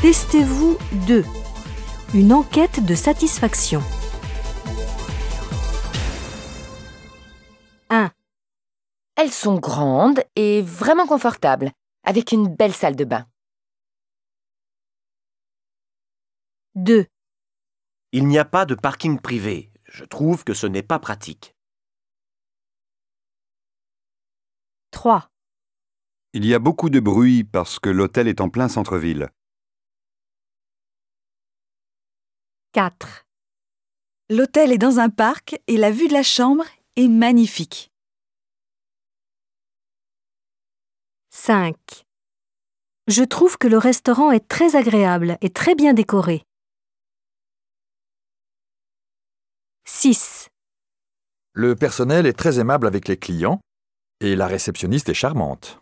Testez-vous 2. Une enquête de satisfaction. 1, Elles sont grandes et vraiment confortables, avec une belle salle de bain. 2, Il n'y a pas de parking privé. Je trouve que ce n'est pas pratique. 3, Il y a beaucoup de bruit parce que l'hôtel est en plein centre-ville. 4, L'hôtel est dans un parc et la vue de la chambre est magnifique. 5. Je trouve que le restaurant est très agréable et très bien décoré. 6. Le personnel est très aimable avec les clients et la réceptionniste est charmante.